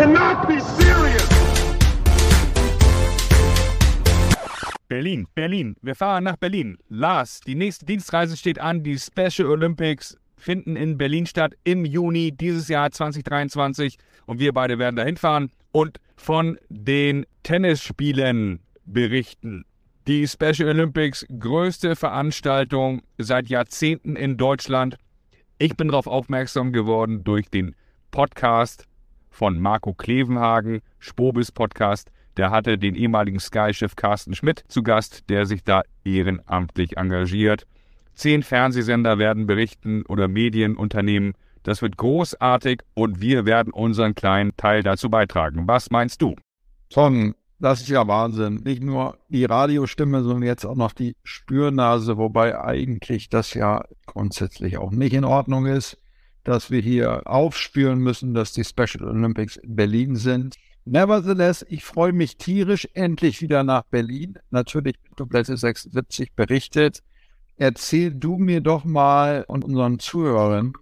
cannot be serious. Berlin, Berlin. Wir fahren nach Berlin. Lars, die nächste Dienstreise steht an. Die Special Olympics finden in Berlin statt im Juni dieses Jahr 2023. Und wir beide werden dahin fahren und von den Tennisspielen berichten. Die Special Olympics, größte Veranstaltung seit Jahrzehnten in Deutschland. Ich bin darauf aufmerksam geworden durch den Podcast von Marco Klevenhagen, Spobis Podcast. Der hatte den ehemaligen Sky-Chef Carsten Schmidt zu Gast, der sich da ehrenamtlich engagiert. Zehn Fernsehsender werden berichten oder Medienunternehmen. Das wird großartig und wir werden unseren kleinen Teil dazu beitragen. Was meinst du? Tom, das ist ja Wahnsinn. Nicht nur die Radiostimme, sondern jetzt auch noch die Spürnase, wobei eigentlich das ja grundsätzlich auch nicht in Ordnung ist, dass wir hier aufspüren müssen, dass die Special Olympics in Berlin sind. Nevertheless, ich freue mich tierisch endlich wieder nach Berlin. Natürlich Dublette 76 berichtet. Erzähl du mir doch mal und unseren Zuhörern,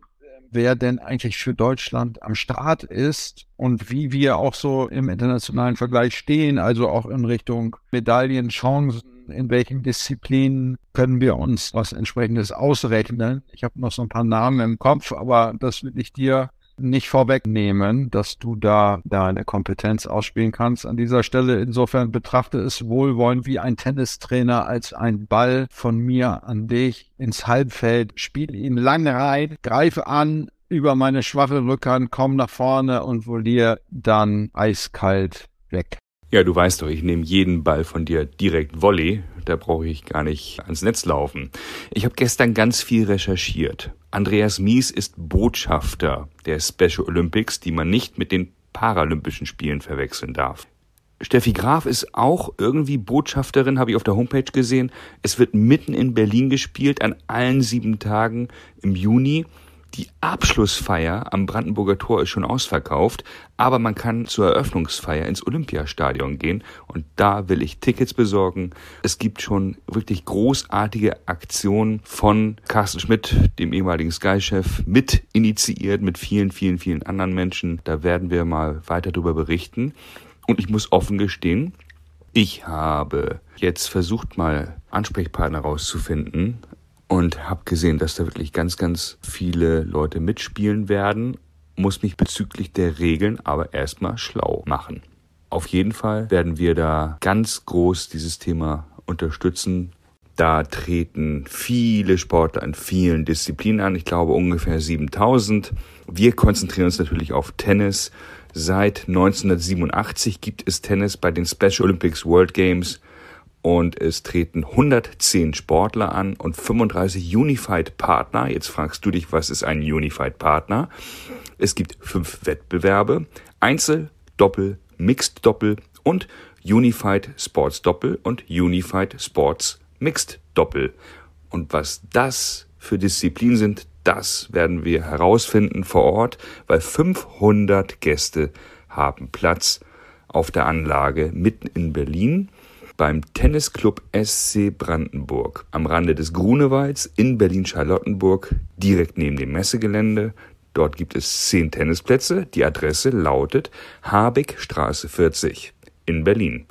wer denn eigentlich für Deutschland am Start ist und wie wir auch so im internationalen Vergleich stehen, also auch in Richtung Medaillenchancen. In welchen Disziplinen können wir uns was entsprechendes ausrechnen? Ich habe noch so ein paar Namen im Kopf, aber das will ich dir nicht vorwegnehmen, dass du da deine Kompetenz ausspielen kannst. An dieser Stelle insofern betrachte es wohlwollend wie ein Tennistrainer als ein Ball von mir an dich ins Halbfeld, spiel ihn lang rein, greife an über meine schwache Rückhand, komm nach vorne und volier dann eiskalt weg. Ja, du weißt doch, ich nehme jeden Ball von dir direkt Volley. Da brauche ich gar nicht ans Netz laufen. Ich habe gestern ganz viel recherchiert. Andreas Mies ist Botschafter der Special Olympics, die man nicht mit den Paralympischen Spielen verwechseln darf. Steffi Graf ist auch irgendwie Botschafterin, habe ich auf der Homepage gesehen. Es wird mitten in Berlin gespielt, an allen sieben Tagen im Juni. Die Abschlussfeier am Brandenburger Tor ist schon ausverkauft, aber man kann zur Eröffnungsfeier ins Olympiastadion gehen und da will ich Tickets besorgen. Es gibt schon wirklich großartige Aktionen von Carsten Schmidt, dem ehemaligen Sky-Chef, mit initiiert mit vielen, vielen, vielen anderen Menschen. Da werden wir mal weiter darüber berichten. Und ich muss offen gestehen, ich habe jetzt versucht mal Ansprechpartner rauszufinden und habe gesehen, dass da wirklich ganz, ganz viele Leute mitspielen werden, muss mich bezüglich der Regeln aber erstmal schlau machen. Auf jeden Fall werden wir da ganz groß dieses Thema unterstützen. Da treten viele Sportler in vielen Disziplinen an. Ich glaube ungefähr 7000. Wir konzentrieren uns natürlich auf Tennis. Seit 1987 gibt es Tennis bei den Special Olympics World Games und es treten 110 Sportler an und 35 Unified Partner. Jetzt fragst du dich, was ist ein Unified Partner? Es gibt fünf Wettbewerbe, Einzel, Doppel, Mixed Doppel und Unified Sports Doppel und Unified Sports Mixed Doppel. Und was das für Disziplinen sind, das werden wir herausfinden vor Ort, weil 500 Gäste haben Platz auf der Anlage mitten in Berlin beim Tennisclub SC Brandenburg am Rande des Grunewalds in Berlin-Charlottenburg, direkt neben dem Messegelände. Dort gibt es zehn Tennisplätze. Die Adresse lautet Habeckstraße 40 in Berlin.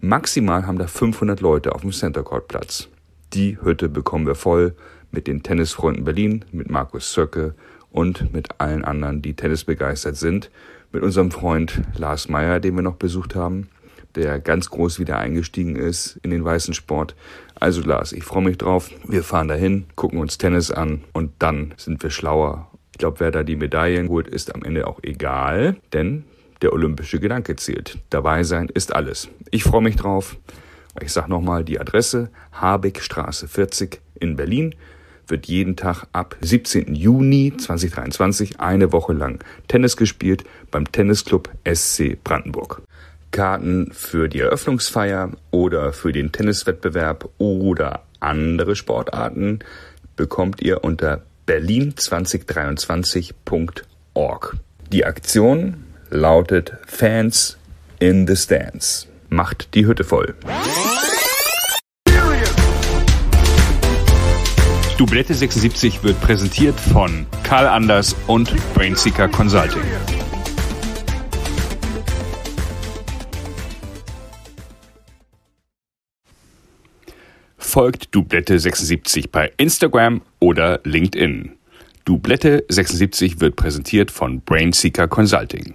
Maximal haben da 500 Leute auf dem Center Court Platz. Die Hütte bekommen wir voll mit den Tennisfreunden Berlin, mit Markus Zöcke und mit allen anderen, die Tennis begeistert sind. Mit unserem Freund Lars Meyer, den wir noch besucht haben der ganz groß wieder eingestiegen ist in den weißen Sport. Also Lars, ich freue mich drauf. Wir fahren dahin, gucken uns Tennis an und dann sind wir schlauer. Ich glaube, wer da die Medaillen holt, ist am Ende auch egal, denn der olympische Gedanke zählt. Dabei sein ist alles. Ich freue mich drauf. Ich sage nochmal die Adresse, Habeckstraße 40 in Berlin wird jeden Tag ab 17. Juni 2023 eine Woche lang Tennis gespielt beim Tennisclub SC Brandenburg. Karten für die Eröffnungsfeier oder für den Tenniswettbewerb oder andere Sportarten bekommt ihr unter berlin2023.org. Die Aktion lautet Fans in the Stands. Macht die Hütte voll. Dublette 76 wird präsentiert von Karl Anders und Brainseeker Consulting. Folgt Dublette76 bei Instagram oder LinkedIn. Dublette 76 wird präsentiert von Brainseeker Consulting.